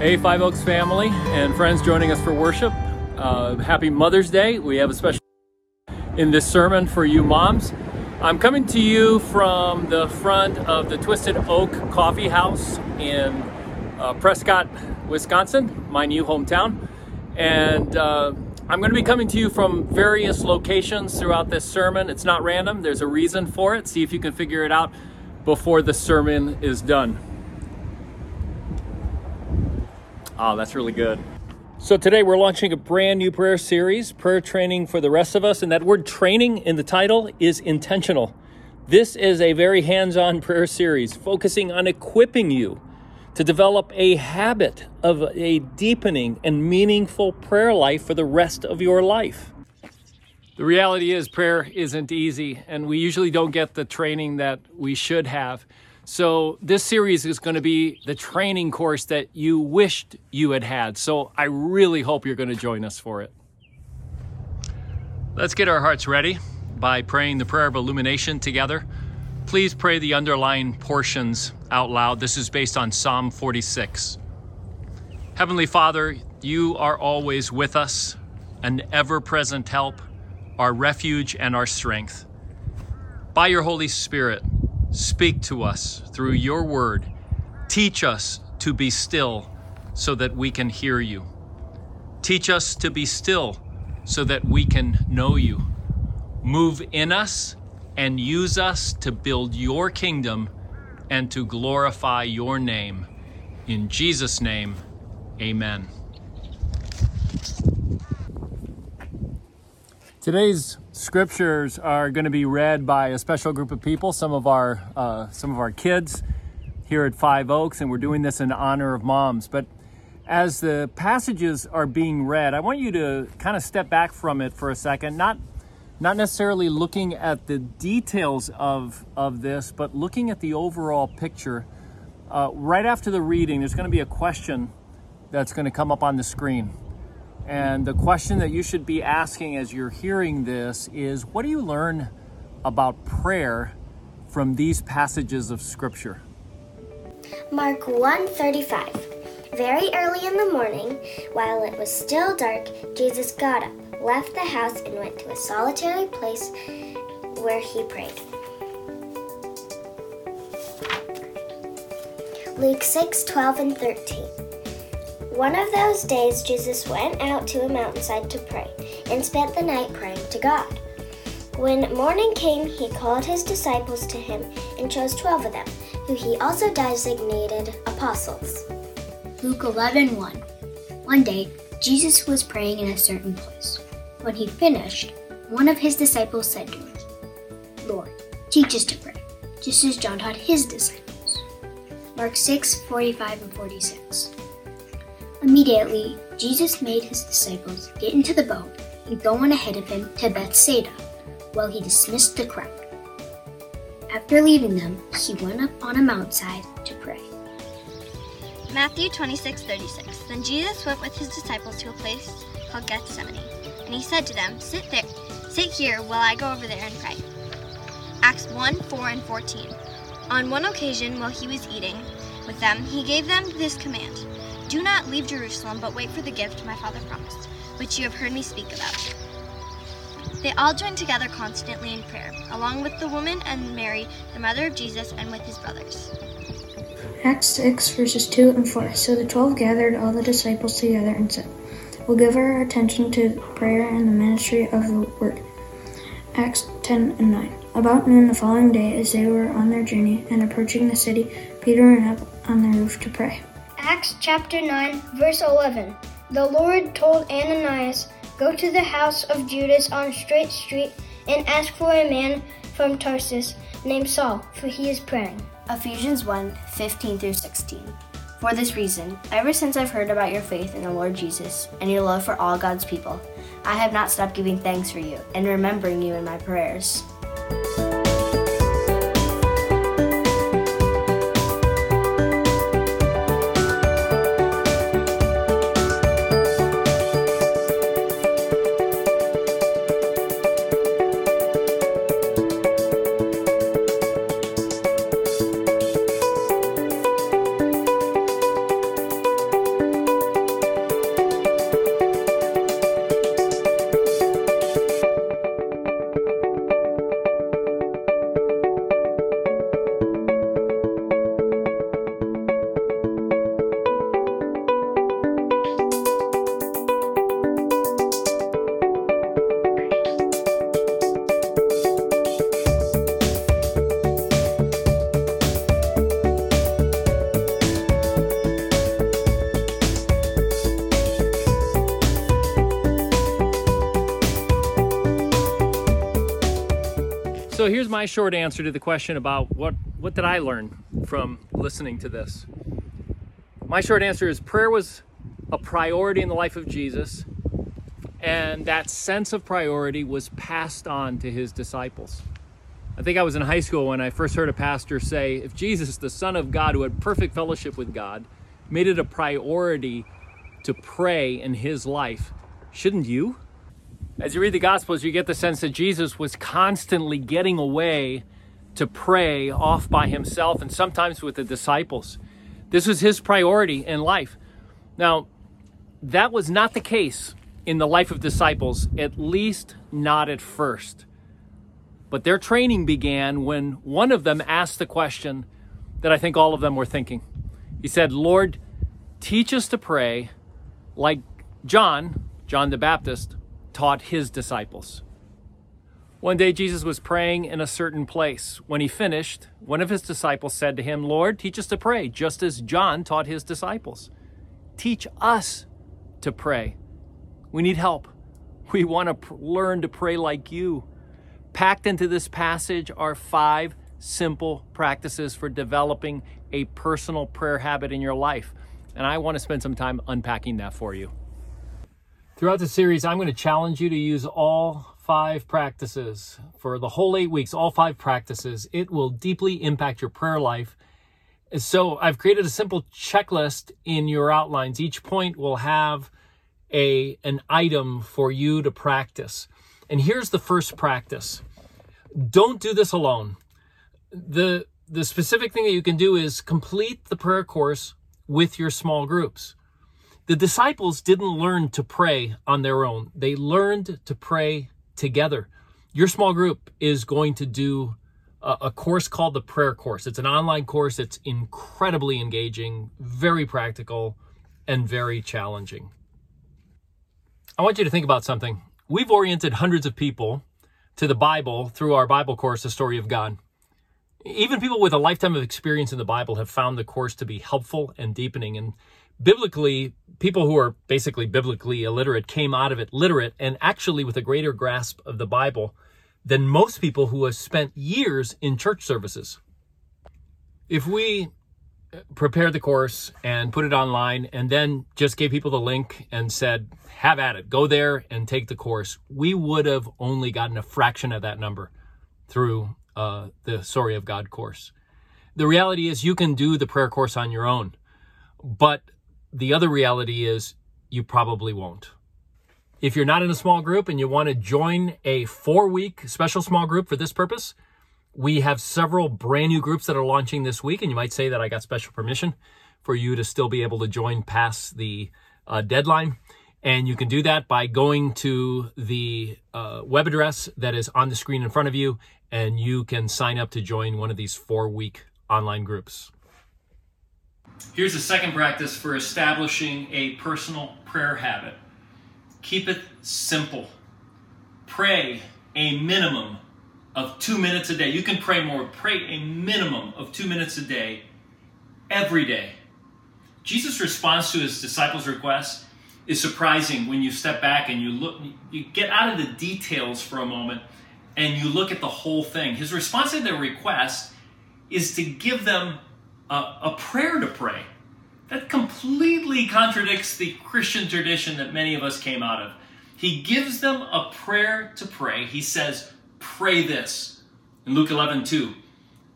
Hey, Five Oaks family and friends joining us for worship. Uh, happy Mother's Day. We have a special in this sermon for you moms. I'm coming to you from the front of the Twisted Oak Coffee House in uh, Prescott, Wisconsin, my new hometown. And uh, I'm going to be coming to you from various locations throughout this sermon. It's not random, there's a reason for it. See if you can figure it out before the sermon is done. Oh, that's really good. So today we're launching a brand new prayer series, prayer training for the rest of us, and that word training in the title is intentional. This is a very hands-on prayer series focusing on equipping you to develop a habit of a deepening and meaningful prayer life for the rest of your life. The reality is prayer isn't easy and we usually don't get the training that we should have. So, this series is going to be the training course that you wished you had had. So, I really hope you're going to join us for it. Let's get our hearts ready by praying the prayer of illumination together. Please pray the underlying portions out loud. This is based on Psalm 46. Heavenly Father, you are always with us, an ever present help, our refuge and our strength. By your Holy Spirit, Speak to us through your word. Teach us to be still so that we can hear you. Teach us to be still so that we can know you. Move in us and use us to build your kingdom and to glorify your name. In Jesus' name, amen. Today's scriptures are going to be read by a special group of people, some of our uh, some of our kids here at Five Oaks, and we're doing this in honor of moms. But as the passages are being read, I want you to kind of step back from it for a second, not not necessarily looking at the details of of this, but looking at the overall picture. Uh, right after the reading, there's going to be a question that's going to come up on the screen. And the question that you should be asking as you're hearing this is what do you learn about prayer from these passages of scripture? Mark 1:35. Very early in the morning, while it was still dark, Jesus got up, left the house and went to a solitary place where he prayed. Luke 6:12 and 13. One of those days, Jesus went out to a mountainside to pray and spent the night praying to God. When morning came, he called his disciples to him and chose twelve of them, who he also designated apostles. Luke 11 1. One day, Jesus was praying in a certain place. When he finished, one of his disciples said to him, Lord, teach us to pray, just as John taught his disciples. Mark 6 45 and 46. Immediately, Jesus made his disciples get into the boat and go on ahead of him to Bethsaida, while he dismissed the crowd. After leaving them, he went up on a mountainside to pray. Matthew 26 36. Then Jesus went with his disciples to a place called Gethsemane, and he said to them, Sit there, sit here while I go over there and pray. Acts 1 4 and 14. On one occasion, while he was eating with them, he gave them this command do not leave Jerusalem, but wait for the gift my father promised, which you have heard me speak about. They all joined together constantly in prayer, along with the woman and Mary, the mother of Jesus, and with his brothers. Acts 6, verses 2 and 4. So the twelve gathered all the disciples together and said, We'll give our attention to prayer and the ministry of the word. Acts 10 and 9. About noon the following day, as they were on their journey and approaching the city, Peter went up on the roof to pray. Acts chapter 9, verse 11. The Lord told Ananias, Go to the house of Judas on Straight Street and ask for a man from Tarsus named Saul, for he is praying. Ephesians 1 15 through 16. For this reason, ever since I've heard about your faith in the Lord Jesus and your love for all God's people, I have not stopped giving thanks for you and remembering you in my prayers. Here's my short answer to the question about what what did I learn from listening to this. My short answer is prayer was a priority in the life of Jesus, and that sense of priority was passed on to his disciples. I think I was in high school when I first heard a pastor say, if Jesus, the Son of God, who had perfect fellowship with God, made it a priority to pray in his life, shouldn't you? As you read the Gospels, you get the sense that Jesus was constantly getting away to pray off by himself and sometimes with the disciples. This was his priority in life. Now, that was not the case in the life of disciples, at least not at first. But their training began when one of them asked the question that I think all of them were thinking. He said, Lord, teach us to pray like John, John the Baptist, taught his disciples. One day Jesus was praying in a certain place. When he finished, one of his disciples said to him, Lord, teach us to pray, just as John taught his disciples. Teach us to pray. We need help. We want to pr- learn to pray like you. Packed into this passage are five simple practices for developing a personal prayer habit in your life. And I want to spend some time unpacking that for you. Throughout the series, I'm going to challenge you to use all five practices for the whole eight weeks, all five practices. It will deeply impact your prayer life. So I've created a simple checklist in your outlines. Each point will have a, an item for you to practice. And here's the first practice. Don't do this alone. The, the specific thing that you can do is complete the prayer course with your small groups. The disciples didn't learn to pray on their own. They learned to pray together. Your small group is going to do a, course called the Prayer Course. It's an online course. It's incredibly engaging, very practical, and very challenging. I want you to think about something. We've oriented hundreds of people to the Bible through our Bible course, The Story of God. Even people with a lifetime of experience in the Bible have found the course to be helpful and deepening. And biblically, people who are basically biblically illiterate came out of it literate and actually with a greater grasp of the Bible than most people who have spent years in church services. If we prepared the course and put it online and then just gave people the link and said, have at it, go there and take the course, we would have only gotten a fraction of that number through uh, the Story of God course. The reality is you can do the prayer course on your own, but the other reality is you probably won't. If you're not in a small group and you want to join a four week special small group for this purpose, we have several brand new groups that are launching this week, and you might say that I got special permission for you to still be able to join past the uh, deadline. And you can do that by going to the uh, web address that is on the screen in front of you, and you can sign up to join one of these four week online groups. Here's a second practice for establishing a personal prayer habit keep it simple. Pray a minimum of two minutes a day. You can pray more. Pray a minimum of two minutes a day, every day. Jesus' response to his disciples' request is surprising when you step back and you look, you get out of the details for a moment and you look at the whole thing. His response to their request is to give them a, prayer to pray. That completely contradicts the Christian tradition that many of us came out of. He gives them a prayer to pray. He says, Pray this. In Luke 11, 2,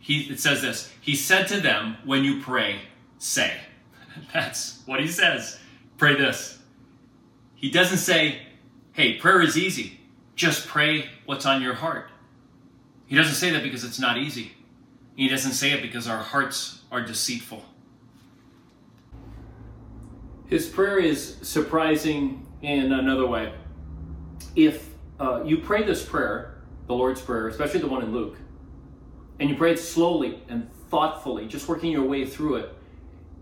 he, it says this He said to them, When you pray, say. That's what he says. Pray this. He doesn't say, Hey, prayer is easy. Just pray what's on your heart. He doesn't say that because it's not easy. He doesn't say it because our hearts are deceitful. His prayer is surprising in another way. If uh, you pray this prayer, the Lord's Prayer, especially the one in Luke, and you pray it slowly and thoughtfully, just working your way through it,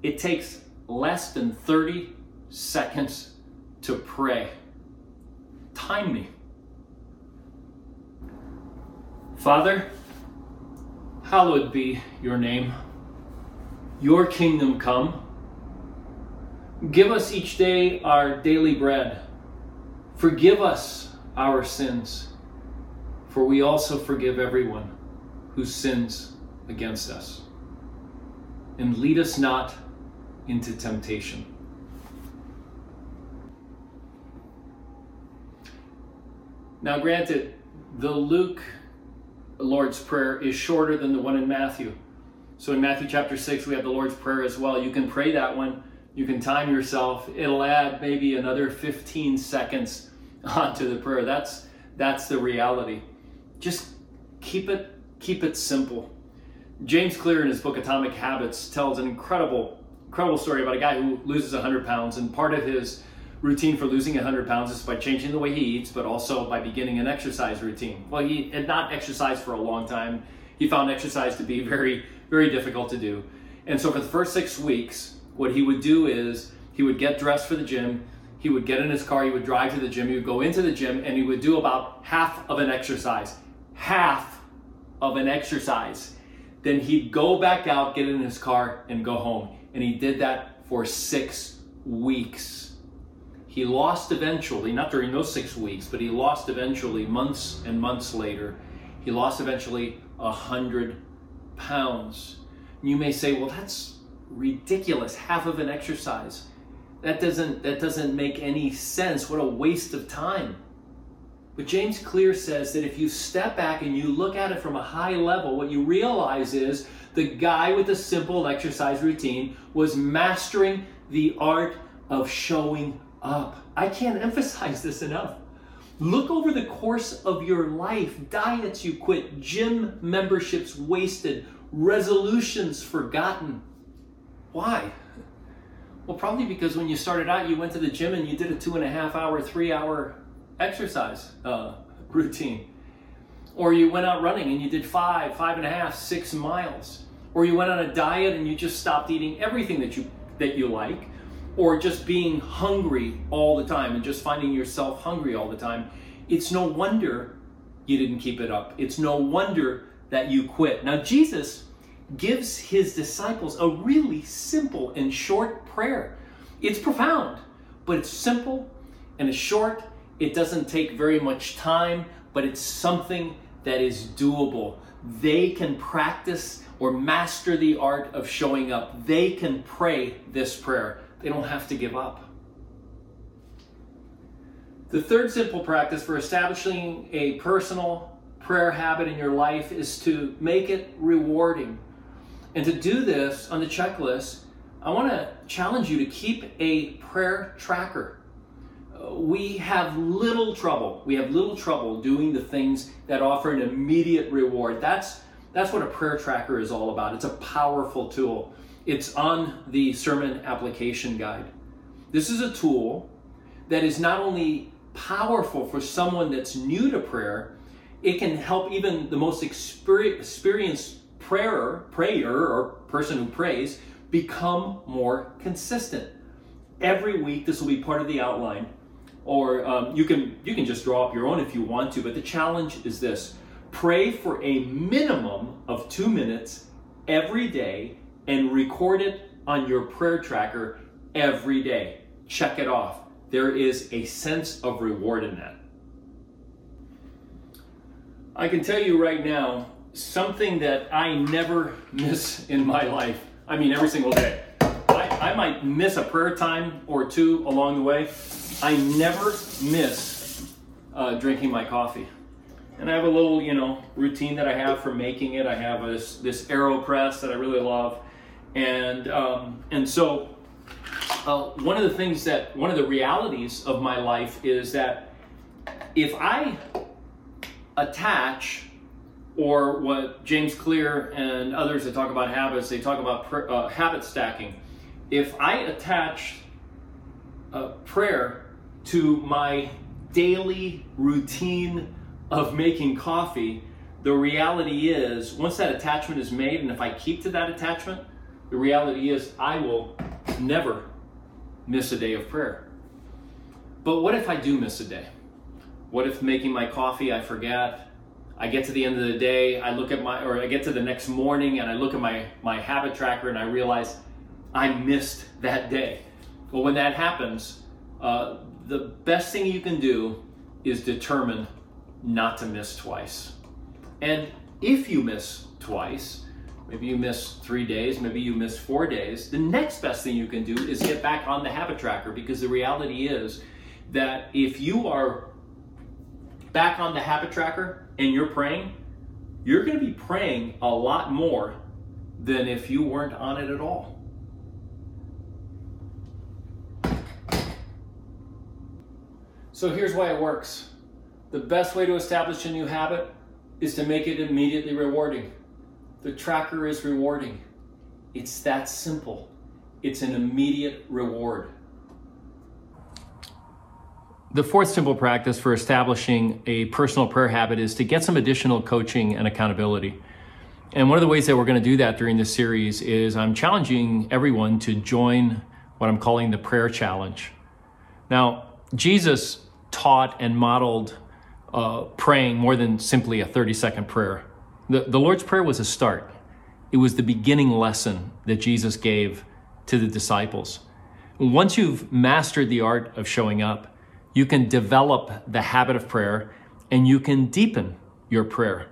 it takes less than 30 seconds to pray. Time me. Father, hallowed be your name. Your kingdom come. Give us each day our daily bread. Forgive us our sins For we also forgive everyone who sins against us. And lead us not into temptation. Now, granted, the Luke Lord's Prayer is shorter than the one in Matthew. So in Matthew chapter 6, we have the Lord's Prayer as well. You can pray that one. You can time yourself. It'll add maybe another 15 seconds onto the prayer. That's that's the reality. Just keep it keep it simple. James Clear in his book Atomic Habits tells an incredible incredible story about a guy who loses 100 pounds and part of his routine for losing 100 pounds is by changing the way he eats, but also by beginning an exercise routine. Well, he had not exercised for a long time. He found exercise to be very, very difficult to do. And so for the first six weeks, what he would do is he would get dressed for the gym, he would get in his car, he would drive to the gym, he would go into the gym, and he would do about half of an exercise. Half of an exercise. Then he'd go back out, get in his car, and go home. And he did that for six weeks. He lost eventually, not during those six weeks, but he lost eventually months and months later. He lost eventually a hundred pounds. You may say, well, that's ridiculous. Half of an exercise. That doesn't that doesn't make any sense. What a waste of time. But James Clear says that if you step back and you look at it from a high level, what you realize is the guy with the simple exercise routine was mastering the art of showing up. I can't emphasize this enough. Look over the course of your life diets you quit, gym memberships wasted, resolutions forgotten. Why? Well, probably because when you started out, you went to the gym and you did a two and a half hour, three hour exercise uh, routine. Or you went out running and you did five, five and a half, six miles. Or you went on a diet and you just stopped eating everything that you that you like or just being hungry all the time and just finding yourself hungry all the time, it's no wonder you didn't keep it up. It's no wonder that you quit. Now, Jesus gives his disciples a really simple and short prayer. It's profound, but it's simple and it's short. It doesn't take very much time, but it's something that is doable. They can practice or master the art of showing up. They can pray this prayer. They don't have to give up. The third simple practice for establishing a personal prayer habit in your life is to make it rewarding. And to do this on the checklist, I want to challenge you to keep a prayer tracker. We have little trouble. We have little trouble doing the things that offer an immediate reward. That's that's what a prayer tracker is all about. It's a powerful tool. It's on the sermon application guide. This is a tool that is not only powerful for someone that's new to prayer, it can help even the most experienced prayer, prayer or person who prays become more consistent. Every week, this will be part of the outline, or um, you can you can just draw up your own if you want to. But the challenge is this: pray for a minimum of two minutes every day and record it on your prayer tracker every day. Check it off. There is a sense of reward in that. I can tell you right now, something that I never miss in my life, I mean, every single day. I, I might miss a prayer time or two along the way. I never miss uh, drinking my coffee. And I have a little, you know, routine that I have for making it. I have this, this AeroPress that I really love and um, and so uh, one of the things that one of the realities of my life is that if I attach or what James Clear and others that talk about habits, they talk about pr- uh, habit stacking. If I attach a prayer to my daily routine of making coffee, the reality is once that attachment is made, and if I keep to that attachment, the reality is, I will never miss a day of prayer. But what if I do miss a day? What if making my coffee I forget? I get to the end of the day, I look at my, or I get to the next morning and I look at my, my habit tracker and I realize I missed that day. Well, when that happens, uh, the best thing you can do is determine not to miss twice. And if you miss twice, maybe you miss three days, maybe you miss four days, the next best thing you can do is get back on the habit tracker because the reality is that if you are back on the habit tracker and you're praying, you're going to be praying a lot more than if you weren't on it at all. So here's why it works. The best way to establish a new habit is to make it immediately rewarding. The tracker is rewarding. It's that simple. It's an immediate reward. The fourth simple practice for establishing a personal prayer habit is to get some additional coaching and accountability. And one of the ways that we're going to do that during this series is I'm challenging everyone to join what I'm calling the prayer challenge. Now, Jesus taught and modeled uh, praying more than simply a 30 second prayer. The, the Lord's Prayer was a start, it was the beginning lesson that Jesus gave to the disciples. Once you've mastered the art of showing up, you can develop the habit of prayer and you can deepen your prayer.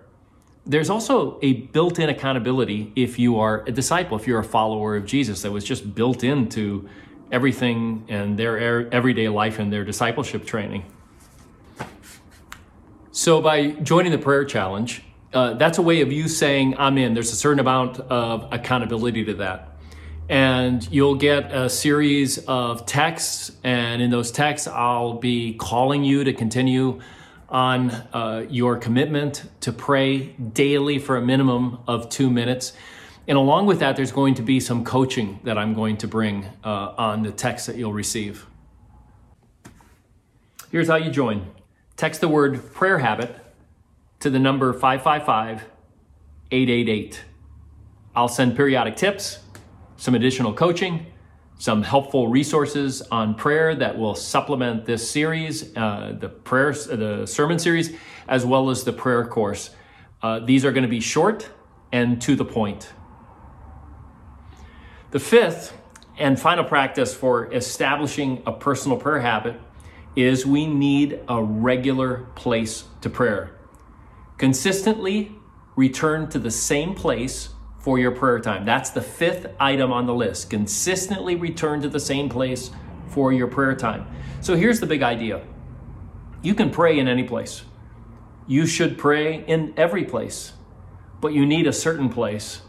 There's also a built in accountability if you are a disciple, if you're a follower of Jesus, that was just built into everything and their er, everyday life and their discipleship training. So, by joining the prayer challenge, uh, that's a way of you saying, I'm in. There's a certain amount of accountability to that and you'll get a series of texts. And in those texts, I'll be calling you to continue on uh, your commitment to pray daily for a minimum of two minutes. And along with that, there's going to be some coaching that I'm going to bring uh, on the text that you'll receive. Here's how you join text the word prayer habit to the number 555 888. I'll send periodic tips some additional coaching, some helpful resources on prayer that will supplement this series, uh, the prayer, the sermon series, as well as the prayer course. Uh, these are going to be short and to the point. The fifth and final practice for establishing a personal prayer habit is we need a regular place to prayer. Consistently return to the same place for your prayer time. That's the fifth item on the list. Consistently return to the same place for your prayer time. So here's the big idea you can pray in any place. You should pray in every place, but you need a certain place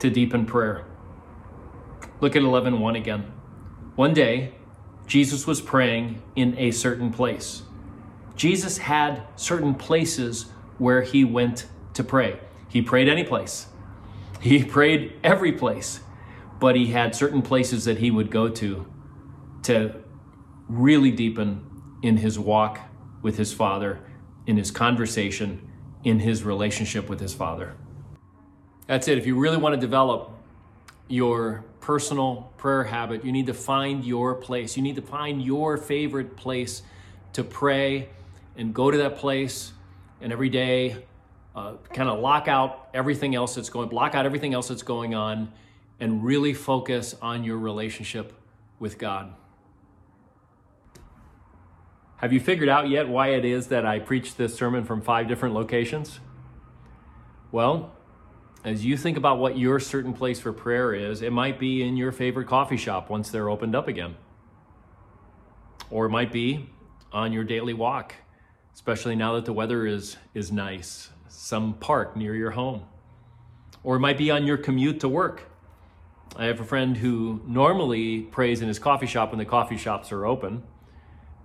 to deepen prayer. Look at 11:1 again. One day, Jesus was praying in a certain place. Jesus had certain places where he went to pray. He prayed any place. He prayed every place, but he had certain places that he would go to to really deepen in his walk with his father, in his conversation, in his relationship with his father. That's it. If you really want to develop your personal prayer habit, you need to find your place. You need to find your favorite place to pray and go to that place and every day uh, kind of lock out everything else that's going, block out everything else that's going on, and really focus on your relationship with God. Have you figured out yet why it is that I preach this sermon from five different locations? Well, as you think about what your certain place for prayer is, it might be in your favorite coffee shop once they're opened up again. Or it might be on your daily walk, especially now that the weather is, is nice some park near your home. Or it might be on your commute to work. I have a friend who normally prays in his coffee shop when the coffee shops are open.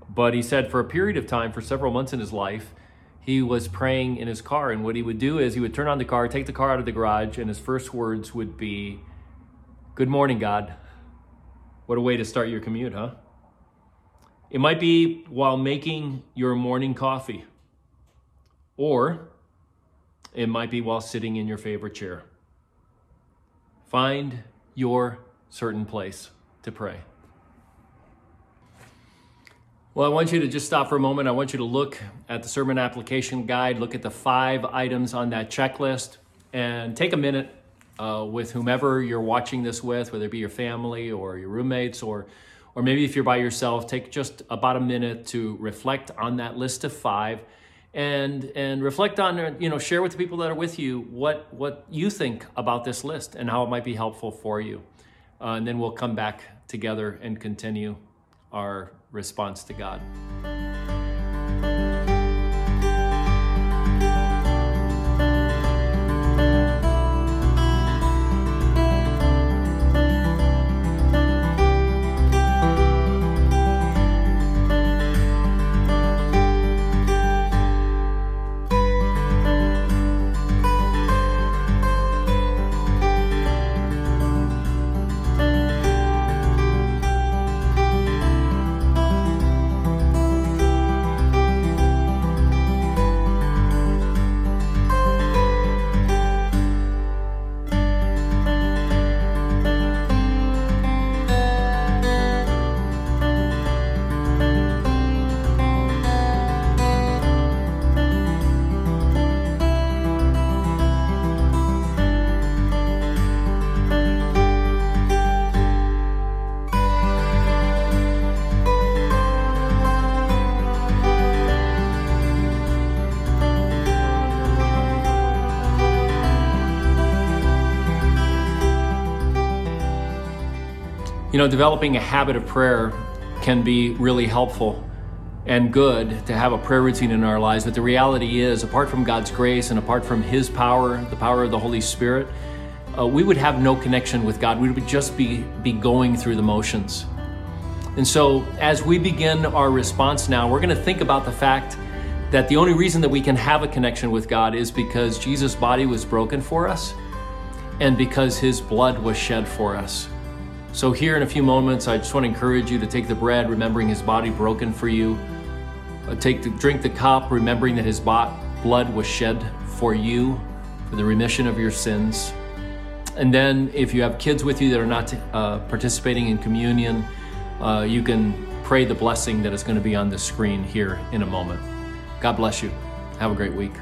But he said for a period of time, for several months in his life, he was praying in his car. And what he would do is he would turn on the car, take the car out of the garage, and his first words would be, Good morning, God. What a way to start your commute, huh? It might be while making your morning coffee. Or it might be while sitting in your favorite chair. Find your certain place to pray. Well, I want you to just stop for a moment. I want you to look at the sermon application guide, look at the five items on that checklist, and take a minute uh, with whomever you're watching this with, whether it be your family or your roommates, or, or maybe if you're by yourself, take just about a minute to reflect on that list of five and and reflect on you know share with the people that are with you what what you think about this list and how it might be helpful for you. Uh, and then we'll come back together and continue our response to god Know, developing a habit of prayer can be really helpful and good to have a prayer routine in our lives. But the reality is, apart from God's grace and apart from His power, the power of the Holy Spirit, uh, we would have no connection with God. We would just be, be going through the motions. And so, as we begin our response now, we're going to think about the fact that the only reason that we can have a connection with God is because Jesus' body was broken for us and because His blood was shed for us. So, here in a few moments, I just want to encourage you to take the bread, remembering his body broken for you. Uh, take the, drink the cup, remembering that his blood was shed for you for the remission of your sins. And then, if you have kids with you that are not uh, participating in communion, uh, you can pray the blessing that is going to be on the screen here in a moment. God bless you. Have a great week.